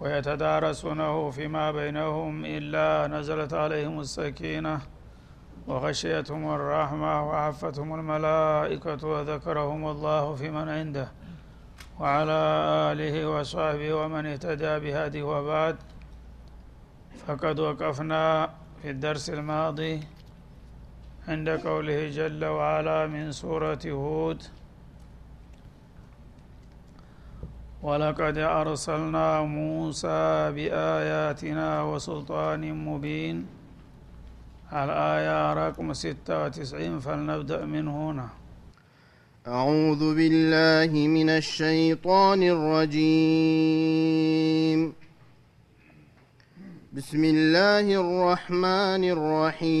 ويتدارسونه فيما بينهم إلا نزلت عليهم السكينة وغشيتهم الرحمة وعفتهم الملائكة وذكرهم الله في من عنده وعلى آله وصحبه ومن اهتدى بهذه وبعد. فقد وقفنا في الدرس الماضي عند قوله جل وعلا من سورة هود ولقد أرسلنا موسى بآياتنا وسلطان مبين. الآية رقم ستة وتسعين فلنبدأ من هنا. أعوذ بالله من الشيطان الرجيم. بسم الله الرحمن الرحيم.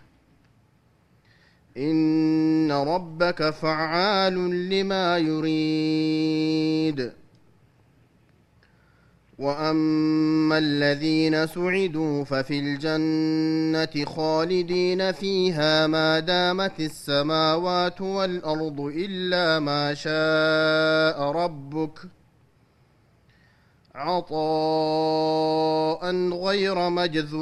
إن ربك فعال لما يريد. وأما الذين سعدوا ففي الجنة خالدين فيها ما دامت السماوات والأرض إلا ما شاء ربك عطاء غير مجذوذ.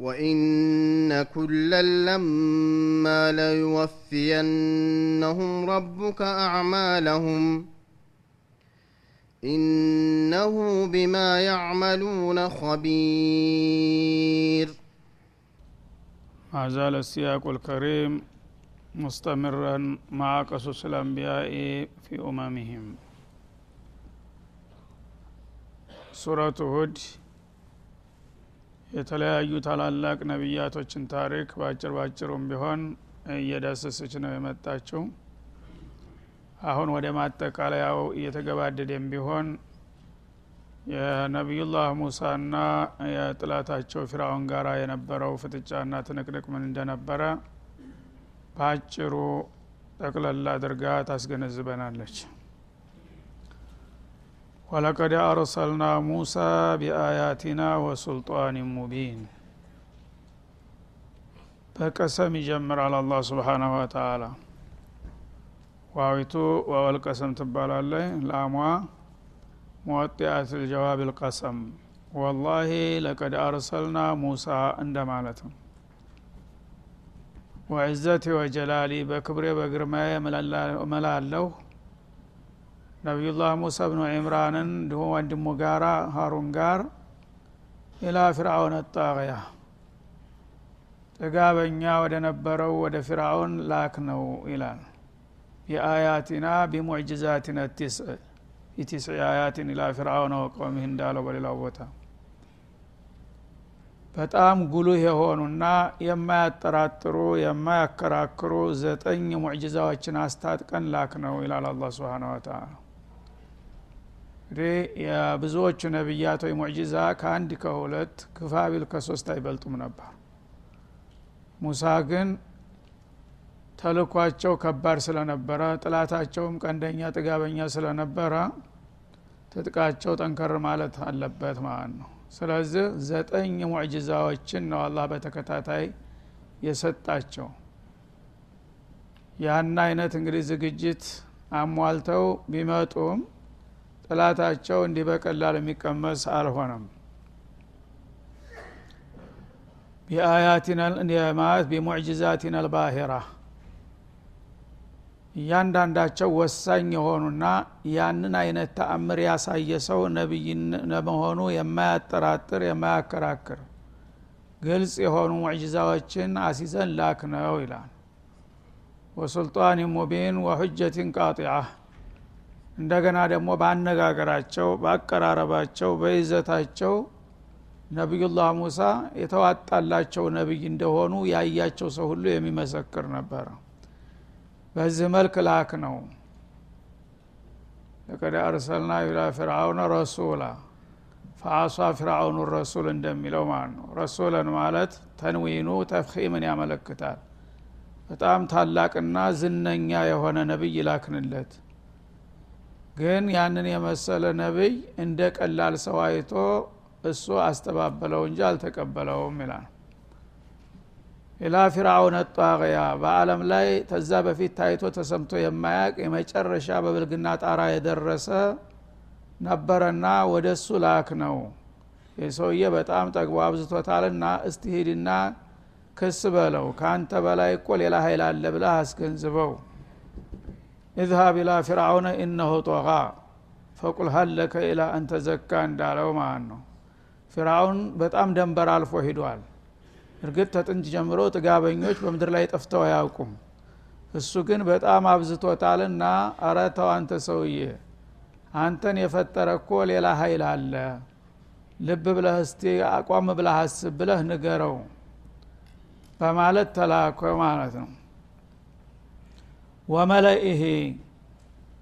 وإن كلا لما ليوفينهم ربك أعمالهم إنه بما يعملون خبير. ما زال السياق الكريم مستمرا مع قصص الأنبياء في أممهم. سورة هود የተለያዩ ታላላቅ ነቢያቶችን ታሪክ በአጭር ባጭሩም ቢሆን እየዳሰሰች ነው የመጣችው። አሁን ወደ ማጠቃለያው እየተገባደደም ቢሆን የነቢዩላህ ሙሳና የጥላታቸው ፊራውን ጋር የነበረው ፍጥጫና ትንቅንቅ ምን እንደነበረ በአጭሩ ጠቅለላ አድርጋ ታስገነዝበናለች ወለቀድ አርሰልና ሙሳ ቢአያቲና ወሱልጣን ሙቢን። በቀሰም ይጀምራል አላህ ስብሓናሁ ወተአላ ዋዊቱ ወወልቀሰም ትባላለች ላሟ ሙወጢአት ልጀዋብ ልቀሰም ወላሂ ለቀድ አርሰልና ሙሳ እንደ ማለት ነው። ወዕዘቲ ወጀላሊ በክብሬ በግርማዬ እምላለሁ ነቢዩላህ ሙሳ ብኑ ዕምራንን እንዲሁም ወንድሙ ጋራ ሀሩን ጋር ኢላ ፊርአውን ጣቅያ። ጥጋበኛ ወደ ነበረው ወደ ፊርአውን ላክ ነው ይላል። ቢአያቲና ቢሙዕጅዛቲና ቲስዕ አያትን ኢላ ፊርአውን ወቀውሚህ እንዳለው በሌላው ቦታ። በጣም ጉልህ የሆኑና የማያጠራጥሩ የማያከራክሩ ዘጠኝ ሙዕጅዛዎችን አስታጥቀን ላክ ነው ይላል አላ ስብን ወተላ እንግዲህ የብዙዎቹ ነቢያቶች ሙዕጅዛ ከአንድ ከሁለት ክፋቢል ከሶስት አይበልጡም ነበር። ሙሳ ግን ተልኳቸው ከባድ ስለነበረ ጥላታቸውም ቀንደኛ ጥጋበኛ ስለነበረ ትጥቃቸው ጠንከር ማለት አለበት ማለት ነው። ስለዚህ ዘጠኝ ሙዕጅዛዎችን ነው አላህ በተከታታይ የሰጣቸው። ያን አይነት እንግዲህ ዝግጅት አሟልተው ቢመጡም ጥላታቸው እንዲህ በቀላል የሚቀመስ አልሆነም። ማለት ቢሙዕጅዛቲና ልባሂራ እያንዳንዳቸው ወሳኝ የሆኑና ያንን አይነት ተአምር ያሳየ ሰው ነቢይ ለመሆኑ የማያጠራጥር የማያከራክር ግልጽ የሆኑ ሙዕጅዛዎችን አሲዘን ላክ ነው ይላል። ወሱልጣን ሙቢን ወሁጀትን ቃጢዓ እንደገና ደግሞ በአነጋገራቸው በአቀራረባቸው በይዘታቸው ነቢዩላህ ሙሳ የተዋጣላቸው ነቢይ እንደሆኑ ያያቸው ሰው ሁሉ የሚመሰክር ነበረ። በዚህ መልክ ላክ ነው። ለቀድ አርሰልና ኢላ ፍርአውነ ረሱላ ፈአሷ ፍርአውኑ ረሱል እንደሚለው ማለት ነው። ረሱለን ማለት ተንዊኑ ተፍኺምን ያመለክታል። በጣም ታላቅና ዝነኛ የሆነ ነቢይ ላክንለት ግን ያንን የመሰለ ነቢይ እንደ ቀላል ሰው አይቶ እሱ አስተባበለው እንጂ አልተቀበለውም ይላል። إلى فرعون طاغية በአለም ላይ ተዛ በፊት ታይቶ ተሰምቶ የማያቅ የመጨረሻ በብልግና ጣራ የደረሰ ነበረና ወደ እሱ ላክ ነው። ይህ ሰውዬ በጣም ጠግቦ አብዝቶታልና እስቲ ክስ በለው። ከአንተ በላይ እኮ ሌላ ሀይል አለ ብለህ አስገንዝበው اذهب إلى فرعون إنه طغى فقل هل لك إلى أن تزكى እንዳለው ማለት ነው? ፊርአውን በጣም ደንበር አልፎ ሂዷል እርግጥ ተጥንት ጀምሮ ጥጋበኞች በምድር ላይ ጠፍተው አያውቁም። እሱ ግን በጣም አብዝቶታልና አረተው አንተ ሰውዬ አንተን የፈጠረ እኮ ሌላ ሀይል አለ። ልብ ብለህ እስቲ አቋም ብለህ አስብ ብለህ ንገረው በማለት ተላኮ ማለት ነው ወመለኢሄ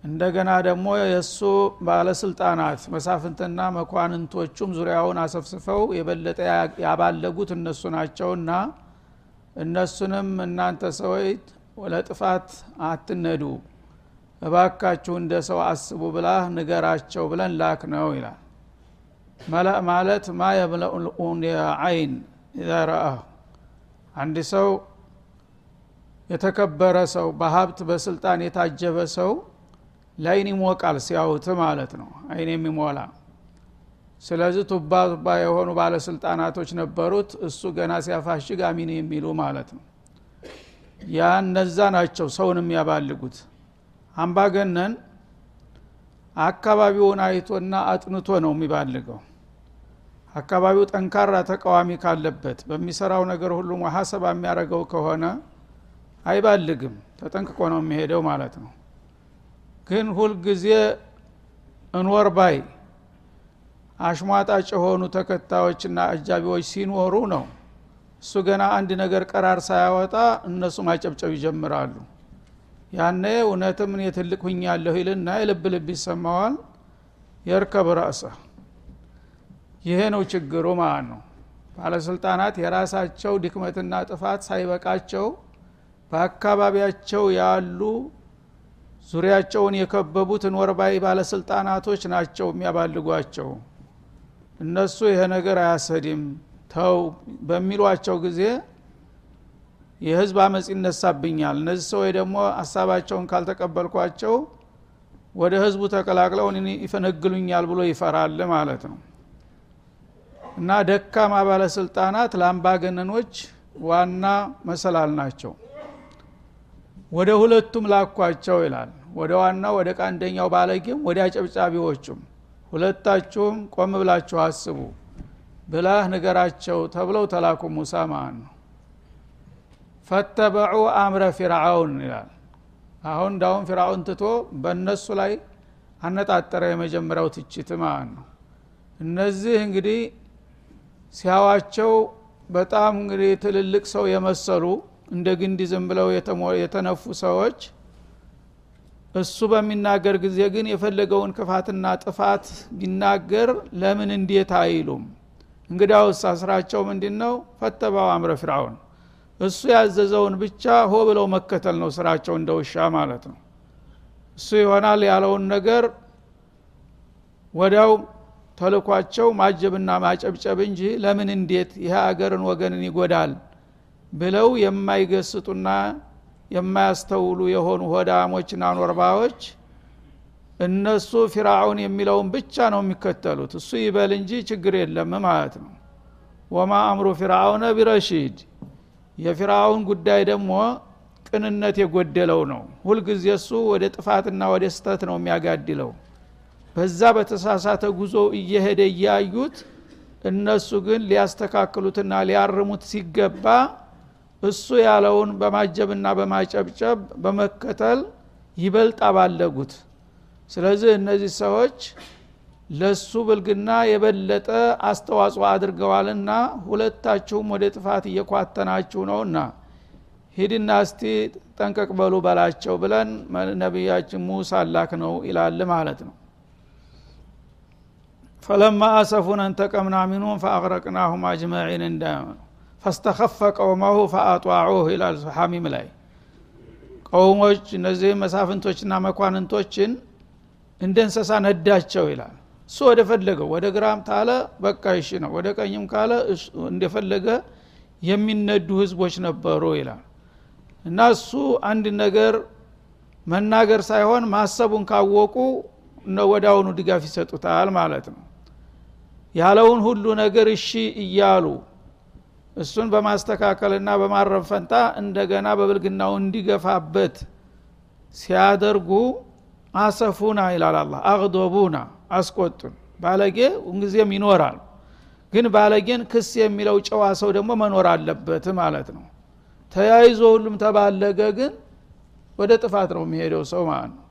እንደገና ደግሞ የእሱ ባለስልጣናት መሳፍንትና መኳንንቶቹም ዙሪያውን አሰፍስፈው የበለጠ ያባለጉት እነሱ ናቸውና እነሱንም እናንተ ሰዎች ለጥፋት አትነዱ። እባካችሁ እንደ ሰው አስቡ ብላ ንገራቸው ብለን ላክ ነው ይላል። መለእ ማለት ማ የምለኡን አይን ኢዛ አንድ ሰው የተከበረ ሰው በሀብት በስልጣን የታጀበ ሰው ላይን ይሞቃል ሲያዩት ማለት ነው። አይን የሚሞላ ስለዚህ ቱባ ቱባ የሆኑ ባለስልጣናቶች ነበሩት። እሱ ገና ሲያፋሽግ አሚን የሚሉ ማለት ነው። ያ እነዛ ናቸው ሰውን የሚያባልጉት። አምባገነን አካባቢውን አይቶና አጥንቶ ነው የሚባልገው። አካባቢው ጠንካራ ተቃዋሚ ካለበት በሚሰራው ነገር ሁሉ ሙሐሰባ የሚያደርገው ከሆነ አይባልግም። ተጠንቅቆ ነው የሚሄደው ማለት ነው። ግን ሁልጊዜ እንወር ባይ አሽሟጣጭ የሆኑ ተከታዮችና አጃቢዎች ሲኖሩ ነው። እሱ ገና አንድ ነገር ቀራር ሳያወጣ እነሱ ማጨብጨብ ይጀምራሉ። ያነ እውነትም እኔ ትልቅ ሁኛለሁ ይልና የልብ ልብ ይሰማዋል። የርከብ ረእሰ ይሄ ነው ችግሩ ማለት ነው። ባለስልጣናት የራሳቸው ድክመትና ጥፋት ሳይበቃቸው በአካባቢያቸው ያሉ ዙሪያቸውን የከበቡትን ወርባይ ባለስልጣናቶች ናቸው የሚያባልጓቸው። እነሱ ይሄ ነገር አያሰድም ተው በሚሏቸው ጊዜ የህዝብ አመፅ ይነሳብኛል። እነዚህ ሰዎች ደግሞ ሀሳባቸውን ካልተቀበልኳቸው ወደ ህዝቡ ተቀላቅለው ይፈነግሉኛል ብሎ ይፈራል ማለት ነው። እና ደካማ ባለስልጣናት ለአምባገነኖች ዋና መሰላል ናቸው ወደ ሁለቱም ላኳቸው ይላል። ወደ ዋናው ወደ ቀንደኛው ባለጌም ወደ አጨብጫቢዎቹም። ሁለታችሁም ቆም ብላችሁ አስቡ። ብላህ ንገራቸው ተብለው ተላኩ ሙሳ ማለት ነው። ፈተበዑ አምረ ፊርአውን ይላል። አሁን እንዳሁን ፊርአውን ትቶ በእነሱ ላይ አነጣጠረ የመጀመሪያው ትችት ማለት ነው። እነዚህ እንግዲህ ሲያዋቸው በጣም እንግዲህ ትልልቅ ሰው የመሰሉ እንደ ግንድ ዝም ብለው የተነፉ ሰዎች እሱ በሚናገር ጊዜ ግን የፈለገውን ክፋትና ጥፋት ቢናገር ለምን እንዴት አይሉም? እንግዲያውስ ስራቸው ምንድ ነው ፈተባው አምረ ፊርአውን እሱ ያዘዘውን ብቻ ሆ ብለው መከተል ነው ስራቸው እንደ ውሻ ማለት ነው። እሱ ይሆናል ያለውን ነገር ወዲያው ተልኳቸው ማጀብና ማጨብጨብ እንጂ ለምን እንዴት? ይህ አገርን ወገንን ይጎዳል ብለው የማይገስጡና የማያስተውሉ የሆኑ ሆዳሞችና ኖርባዎች እነሱ ፊራውን የሚለውን ብቻ ነው የሚከተሉት። እሱ ይበል እንጂ ችግር የለም ማለት ነው። ወማ አምሩ ፊርአውነ ቢረሺድ። የፊርአውን ጉዳይ ደግሞ ቅንነት የጎደለው ነው። ሁልጊዜ እሱ ወደ ጥፋትና ወደ ስተት ነው የሚያጋድለው። በዛ በተሳሳተ ጉዞ እየሄደ እያዩት እነሱ ግን ሊያስተካክሉትና ሊያርሙት ሲገባ እሱ ያለውን በማጀብና በማጨብጨብ በመከተል ይበልጥ አባለጉት። ስለዚህ እነዚህ ሰዎች ለሱ ብልግና የበለጠ አስተዋጽኦ አድርገዋልና ሁለታችሁም ወደ ጥፋት እየኳተናችሁ ነውና ሂድና እስቲ ጠንቀቅ በሉ በላቸው ብለን ነቢያችን ሙሳ ላክ ነው ይላል ማለት ነው። ፈለማ አሰፉን እንተቀምና ሚንሁም ፈአቅረቅናሁም አጅመዒን እንዳመኑ ፈስተኸፈ ቀውመሁ ፈአጧዑህ ይላል ሐሚም ላይ። ቀውሞች እነዚህ መሳፍንቶችና መኳንንቶችን እንደ እንሰሳ ነዳቸው ይላል። እሱ ወደ ፈለገው ወደ ግራም ታለ በቃ ይሽ ነው። ወደ ቀኝም ካለ እንደፈለገ የሚነዱ ህዝቦች ነበሩ ይላል። እና እሱ አንድ ነገር መናገር ሳይሆን ማሰቡን ካወቁ ወዳውኑ ድጋፍ ይሰጡታል ማለት ነው። ያለውን ሁሉ ነገር እሺ እያሉ እሱን በማስተካከልና በማረም ፈንታ እንደገና በብልግናው እንዲገፋበት ሲያደርጉ አሰፉና ይላል አላ አቅዶቡና አስቆጡን። ባለጌ እንጊዜም ይኖራል። ግን ባለጌን ክስ የሚለው ጨዋ ሰው ደግሞ መኖር አለበት ማለት ነው። ተያይዞ ሁሉም ተባለገ ግን ወደ ጥፋት ነው የሚሄደው ሰው ማለት ነው።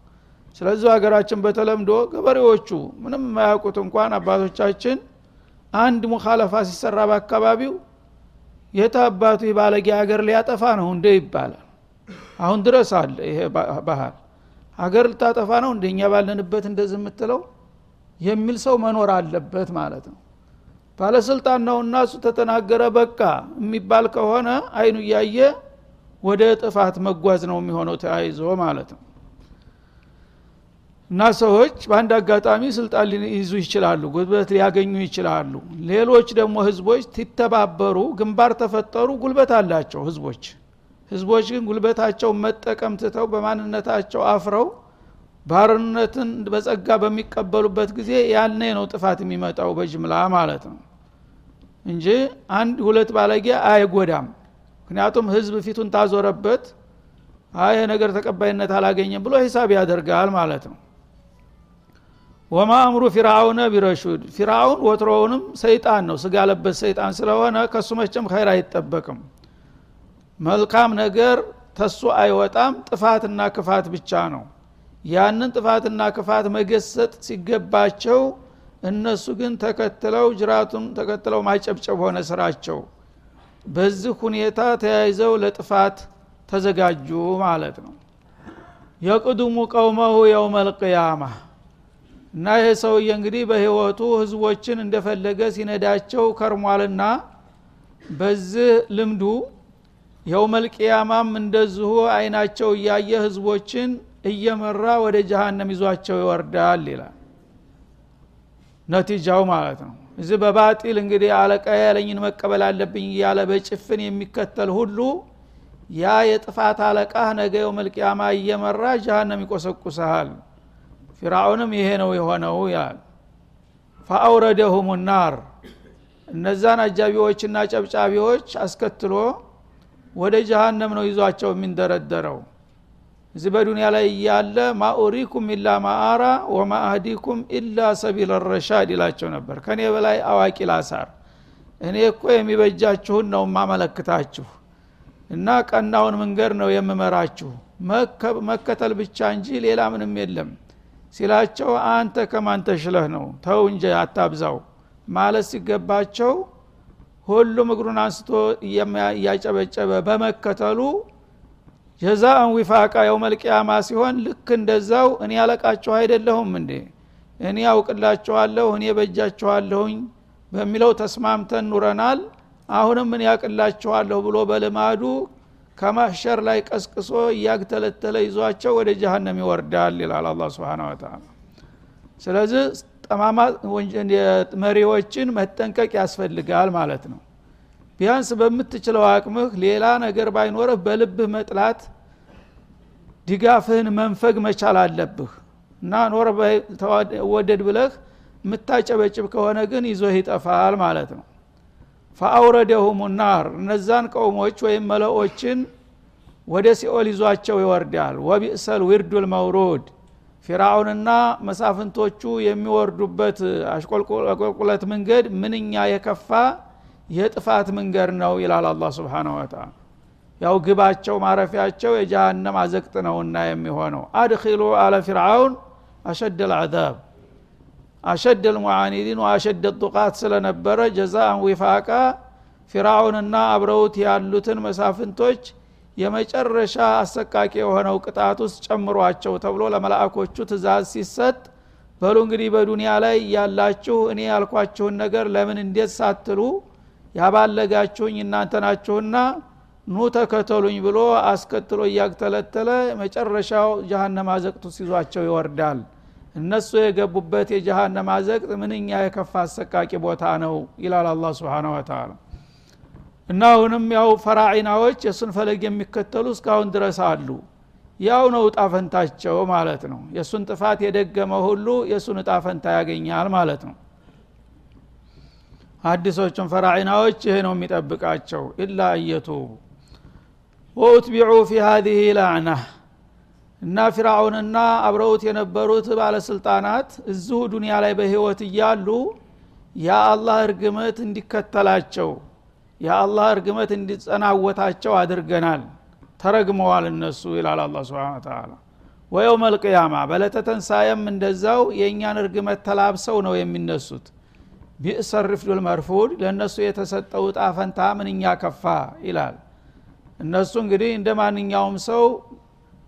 ስለዚህ ሀገራችን በተለምዶ ገበሬዎቹ ምንም የማያውቁት እንኳን አባቶቻችን አንድ ሙካለፋ ሲሰራ በአካባቢው የት አባቱ ባለጌ ሀገር ሊያጠፋ ነው እንደ ይባላል። አሁን ድረስ አለ ይሄ ባህል። ሀገር ልታጠፋ ነው እንደኛ ባለንበት እንደዚህ የምትለው የሚል ሰው መኖር አለበት ማለት ነው። ባለስልጣን ነው እና እሱ ተተናገረ በቃ የሚባል ከሆነ አይኑ እያየ ወደ ጥፋት መጓዝ ነው የሚሆነው ተያይዞ ማለት ነው እና ሰዎች በአንድ አጋጣሚ ስልጣን ሊይዙ ይችላሉ ጉልበት ሊያገኙ ይችላሉ። ሌሎች ደግሞ ህዝቦች ሲተባበሩ ግንባር ተፈጠሩ ጉልበት አላቸው ህዝቦች። ህዝቦች ግን ጉልበታቸው መጠቀም ትተው በማንነታቸው አፍረው ባርነትን በጸጋ በሚቀበሉበት ጊዜ ያኔ ነው ጥፋት የሚመጣው በጅምላ ማለት ነው እንጂ አንድ ሁለት ባለጌ አይጎዳም። ምክንያቱም ህዝብ ፊቱን ታዞረበት አይ ነገር ተቀባይነት አላገኘም ብሎ ሂሳብ ያደርጋል ማለት ነው وما أمر فرعون برشيد። ፊርአውን ወትሮውንም ሰይጣን ነው። ስጋ ለበስ ሰይጣን ስለሆነ ከሱ መቸም خير አይጠበቅም። መልካም ነገር ተሱ አይወጣም። ጥፋትና ክፋት ብቻ ነው። ያንን ጥፋትና ክፋት መገሰጥ ሲገባቸው እነሱ ግን ተከትለው ጅራቱን ተከትለው ማጨብጨብ ሆነ ስራቸው። በዚህ ሁኔታ ተያይዘው ለጥፋት ተዘጋጁ ማለት ነው። የቅዱሙ ቀውመሁ የውመ ልቅያማ እና ይህ ሰውዬ እንግዲህ በህይወቱ ህዝቦችን እንደፈለገ ሲነዳቸው ከርሟልና በዚህ ልምዱ የውመልቅያማም እንደዚሁ አይናቸው እያየ ህዝቦችን እየመራ ወደ ጀሃነም ይዟቸው ይወርዳል ይላል። ነቲጃው ማለት ነው። እዚህ በባጢል እንግዲህ አለቃ ያለኝን መቀበል አለብኝ እያለ በጭፍን የሚከተል ሁሉ ያ የጥፋት አለቃ ነገ የውመልቅያማ እየመራ ጀሃነም ይቆሰቁሰሃል ፊርአውንም ይሄ ነው የሆነው ይላል። ፈአውረደሁም ናር። እነዛን አጃቢዎችና ጨብጫቢዎች አስከትሎ ወደ ጀሃነም ነው ይዟቸው የሚንደረደረው። እዚህ በዱንያ ላይ እያለ ማኡሪኩም ኢላ ማአራ ወማ አህዲኩም ኢላ ሰቢል ረሻድ ይላቸው ነበር። ከኔ በላይ አዋቂ ላሳር። እኔ እኮ የሚበጃችሁን ነው ማመለክታችሁ እና ቀናውን መንገድ ነው የምመራችሁ። መከተል ብቻ እንጂ ሌላ ምንም የለም ሲላቸው አንተ ከማን ተሽለህ ነው? ተው እንጂ አታብዛው ማለት ሲገባቸው ሁሉም እግሩን አንስቶ እያጨበጨበ በመከተሉ ጀዛአን ዊፋቃ የውመልቅያማ ሲሆን ልክ እንደዛው እኔ ያለቃችሁ አይደለሁም እንዴ? እኔ ያውቅላችኋለሁ እኔ በጃችኋለሁኝ በሚለው ተስማምተን ኑረናል። አሁንም ምን ያቅላችኋለሁ ብሎ በልማዱ ከማሸር ላይ ቀስቅሶ እያግተለተለ ይዟቸው ወደ ጀሃነም ይወርዳል ይላል አላ ስብን ወተላ ስለዚህ ጠማማ መሪዎችን መጠንቀቅ ያስፈልጋል ማለት ነው። ቢያንስ በምትችለው አቅምህ ሌላ ነገር ባይኖርህ በልብህ መጥላት ድጋፍህን መንፈግ መቻል አለብህ። እና ኖር ወደድ ብለህ የምታጨበጭብ ከሆነ ግን ይዞህ ይጠፋል ማለት ነው ፈአውረደሁም ናር እነዛን ቀውሞች ወይም መለኦችን ወደ ሲኦል ይዟቸው ይወርዳል። ወቢእሰል ዊርዱል መውሩድ ፊራውንና መሳፍንቶቹ የሚወርዱበት አሽቆልቁለት መንገድ ምንኛ የከፋ የጥፋት መንገድ ነው ይላል አላ ስብሓን ወተላ ያው ግባቸው ማረፊያቸው የጀሃነም አዘቅጥ ነውና የሚሆነው። አድኪሉ አለ ፊርዓውን አሸድ ልዓዛብ አሸድ ልሙዓኒዲን ወአሸድ ጡቃት ስለነበረ ጀዛአን ዊፋቃ ፊራውንና አብረውት ያሉትን መሳፍንቶች የመጨረሻ አሰቃቂ የሆነው ቅጣት ውስጥ ጨምሯቸው ተብሎ ለመላእኮቹ ትእዛዝ ሲሰጥ በሉ እንግዲህ በዱንያ ላይ ያላችሁ እኔ ያልኳችሁን ነገር ለምን እንዴት ሳትሉ ያባለጋችሁኝ እናንተ ናችሁና ኑ ተከተሉኝ ብሎ አስከትሎ እያግተለተለ መጨረሻው ጀሃነም አዘቅቱ ሲዟቸው ይወርዳል እነሱ የገቡበት የጀሃነም አዘቅት ምንኛ የከፋ አሰቃቂ ቦታ ነው ይላል አላ ስብን ወተላ እና አሁንም ያው ፈራዒናዎች የእሱን ፈለግ የሚከተሉ እስካሁን ድረስ አሉ። ያው ነው እጣፈንታቸው ማለት ነው። የእሱን ጥፋት የደገመ ሁሉ የእሱን እጣፈንታ ያገኛል ማለት ነው። አዲሶቹን ፈራዒናዎች ይሄ ነው የሚጠብቃቸው። ኢላ እየቱቡ ወኡትቢዑ ፊ ሀዚህ ላዕና እና ፊራውንና አብረውት የነበሩት ባለስልጣናት እዚሁ ዱንያ ላይ በህይወት እያሉ የአላህ እርግመት እንዲከተላቸው የአላህ እርግመት እንዲጸናወታቸው አድርገናል። ተረግመዋል እነሱ ይላል አላ ስብን ተላ ወየውም አልቅያማ በለተተንሳየም እንደዛው የእኛን እርግመት ተላብሰው ነው የሚነሱት። ቢእሰ ሪፍዱል መርፉድ ለእነሱ የተሰጠው እጣ ፈንታ ምንኛ ከፋ ይላል። እነሱ እንግዲህ እንደ ማንኛውም ሰው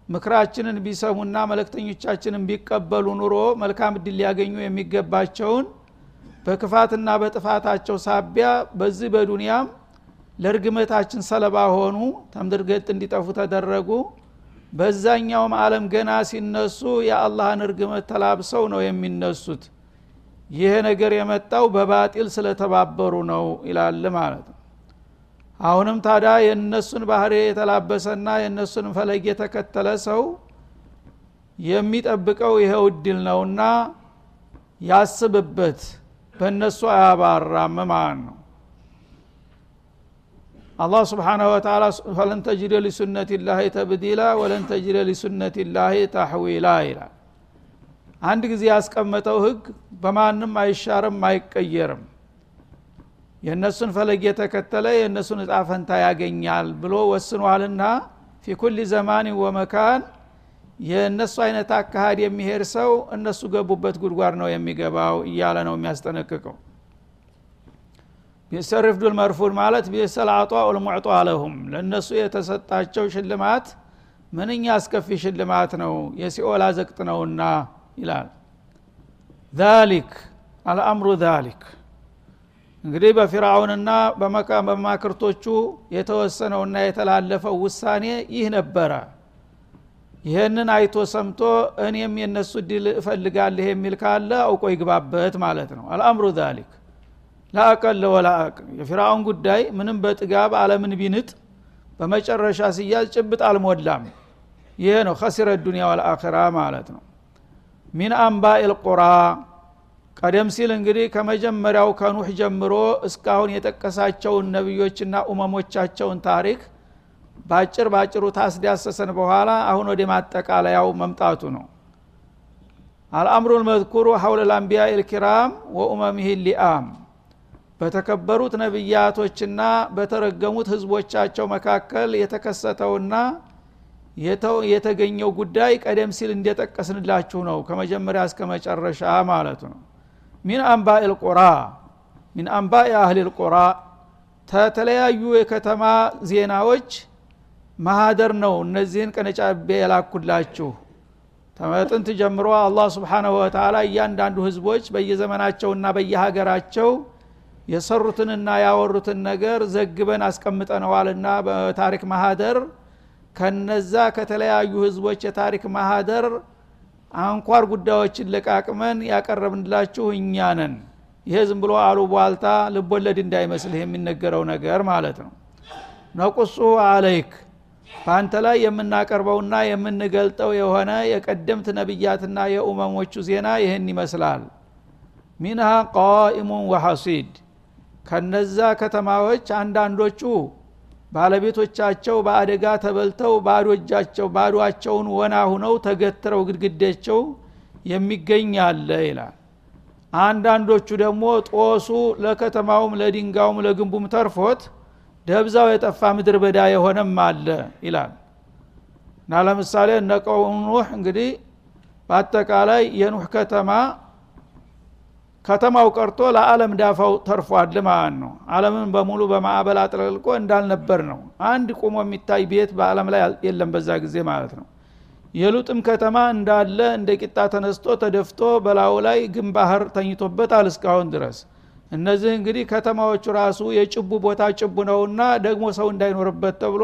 ምክራችንን ቢሰሙና መለክተኞቻችንን ቢቀበሉ ኑሮ መልካም እድል ሊያገኙ የሚገባቸውን በክፋትና በጥፋታቸው ሳቢያ በዚህ በዱንያም ለእርግመታችን ሰለባ ሆኑ ተምድርገጥ እንዲጠፉ ተደረጉ። በዛኛውም አለም ገና ሲነሱ የአላህን እርግመት ተላብሰው ነው የሚነሱት። ይሄ ነገር የመጣው በባጢል ስለተባበሩ ነው ይላል ማለት ነው አሁንም ታዲያ የእነሱን ባህሪ የተላበሰና የእነሱን ፈለግ የተከተለ ሰው የሚጠብቀው ይኸው እድል ነውና ያስብበት። በእነሱ አያባራም ማለት ነው። አላህ ስብሓናሁ ወተላ ፈለን ተጅደ ሊሱነት ላህ ተብዲላ ወለን ተጅደ ሊሱነት ላህ ታሕዊላ ይላል። አንድ ጊዜ ያስቀመጠው ህግ በማንም አይሻርም አይቀየርም የእነሱን ፈለግ የተከተለ የእነሱን እጣ ፈንታ ያገኛል ብሎ ወስኗልና ፊ ኩል ዘማን ወመካን የእነሱ አይነት አካሃድ የሚሄድ ሰው እነሱ ገቡበት ጉድጓድ ነው የሚገባው እያለ ነው የሚያስጠነቅቀው። ቢሰሪፍዱል መርፉድ ማለት ቢሰል አጧ ልሙዕጧ ለሁም ለእነሱ የተሰጣቸው ሽልማት ምንኛ አስከፊ ሽልማት ነው የሲኦል አዘቅጥ ነውና ይላል። ዛሊክ አልአምሩ ዛሊክ እንግዲህ በፊርአውንና በመማክርቶቹ የተወሰነውና የተላለፈው ውሳኔ ይህ ነበረ። ይህንን አይቶ ሰምቶ እኔም የነሱ ድል እፈልጋለህ የሚል ካለ አውቆ ይግባበት ማለት ነው። አልአምሩ ዛሊክ ላአቀለ ወላአቅ የፊርአውን ጉዳይ ምንም በጥጋብ አለምን ቢንጥ በመጨረሻ ሲያዝ ጭብጥ አልሞላም። ይሄ ነው። ከሲረ ዱኒያ ወልአኺራ ማለት ነው። ሚን አንባኢ ልቁራ ቀደም ሲል እንግዲህ ከመጀመሪያው ከኑህ ጀምሮ እስካሁን የጠቀሳቸውን ነቢዮችና ኡመሞቻቸውን ታሪክ ባጭር ባጭሩ ታስዳሰሰን በኋላ አሁን ወደ ማጠቃለያው መምጣቱ ነው። አልአምሩ ልመዝኩሩ ሐውለ ልአንቢያ ልኪራም ወኡመምህ ሊአም። በተከበሩት ነቢያቶችና በተረገሙት ህዝቦቻቸው መካከል የተከሰተውና የተገኘው ጉዳይ ቀደም ሲል እንደጠቀስንላችሁ ነው ከመጀመሪያ እስከ መጨረሻ ማለቱ ነው ሚን አንባኢ ልቁራ ሚን አንባኢ አህሊ ልቁራ ተተለያዩ የከተማ ዜናዎች ማህደር ነው። እነዚህን ቀነጫቤ የላኩላችሁ። ተመጥንት ጀምሮ አላህ ስብሓናሁ ወተላ እያንዳንዱ ህዝቦች በየዘመናቸውና በየሀገራቸው የሰሩትንና ያወሩትን ነገር ዘግበን አስቀምጠነዋልና በታሪክ ማህደር። ከነዛ ከተለያዩ ህዝቦች የታሪክ ማህደር አንኳር ጉዳዮችን ለቃቅመን ያቀረብንላችሁ እኛ ነን። ይሄ ዝም ብሎ አሉ ቧልታ ልቦለድ እንዳይመስልህ የሚነገረው ነገር ማለት ነው። ነቁሱ አለይክ በአንተ ላይ የምናቀርበውና የምንገልጠው የሆነ የቀደምት ነቢያትና የኡመሞቹ ዜና ይህን ይመስላል። ሚንሃ ቃኢሙን ወሐሲድ ከነዛ ከተማዎች አንዳንዶቹ ባለቤቶቻቸው በአደጋ ተበልተው ባዶ እጃቸው ባዶቸውን ወና ሁነው ተገትረው ግድግዳቸው የሚገኝ አለ ይላል። አንዳንዶቹ ደግሞ ጦሱ ለከተማውም ለድንጋውም ለግንቡም ተርፎት ደብዛው የጠፋ ምድር በዳ የሆነም አለ ይላል። እና ለምሳሌ ኑህ እንግዲህ በአጠቃላይ የኑህ ከተማ ከተማው ቀርቶ ለዓለም ዳፋው ተርፏል ማለት ነው። አለምን በሙሉ በማዕበል አጥለቅልቆ እንዳልነበር ነው። አንድ ቁሞ የሚታይ ቤት በአለም ላይ የለም በዛ ጊዜ ማለት ነው። የሉጥም ከተማ እንዳለ እንደ ቂጣ ተነስቶ ተደፍቶ በላዩ ላይ ግን ባህር ተኝቶበታል እስካሁን ድረስ። እነዚህ እንግዲህ ከተማዎቹ ራሱ የጭቡ ቦታ ጭቡ ነውና ደግሞ ሰው እንዳይኖርበት ተብሎ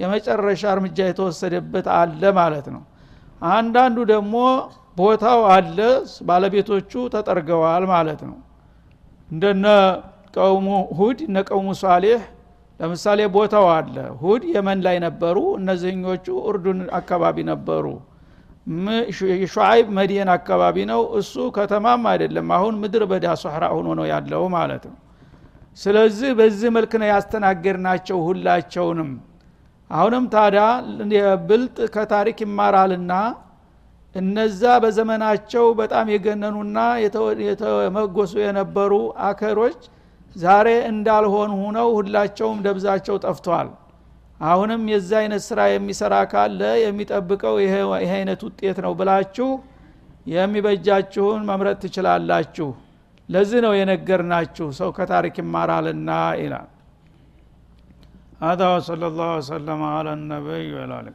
የመጨረሻ እርምጃ የተወሰደበት አለ ማለት ነው። አንዳንዱ ደግሞ ቦታው አለ ባለቤቶቹ ተጠርገዋል ማለት ነው። እንደነ ቀውሙ ሁድ እነ ቀውሙ ሷሌህ ለምሳሌ ቦታው አለ። ሁድ የመን ላይ ነበሩ እነዚህኞቹ እርዱን አካባቢ ነበሩ። ሹዓይብ መዲየን አካባቢ ነው። እሱ ከተማም አይደለም አሁን ምድር በዳ ሶሕራ ሆኖ ነው ያለው ማለት ነው። ስለዚህ በዚህ መልክ ነው ያስተናገድናቸው ሁላቸውንም። አሁንም ታዲያ ብልጥ ከታሪክ ይማራልና እነዛ በዘመናቸው በጣም የገነኑና የተመጎሱ የነበሩ አከሮች ዛሬ እንዳልሆኑ ሁነው ሁላቸውም ደብዛቸው ጠፍቷል አሁንም የዛ አይነት ስራ የሚሰራ ካለ የሚጠብቀው ይሄ አይነት ውጤት ነው ብላችሁ የሚበጃችሁን መምረጥ ትችላላችሁ ለዚህ ነው የነገርናችሁ ሰው ከታሪክ ይማራልና ይላል هذا وصلى الله وسلم على النبي وعلى اله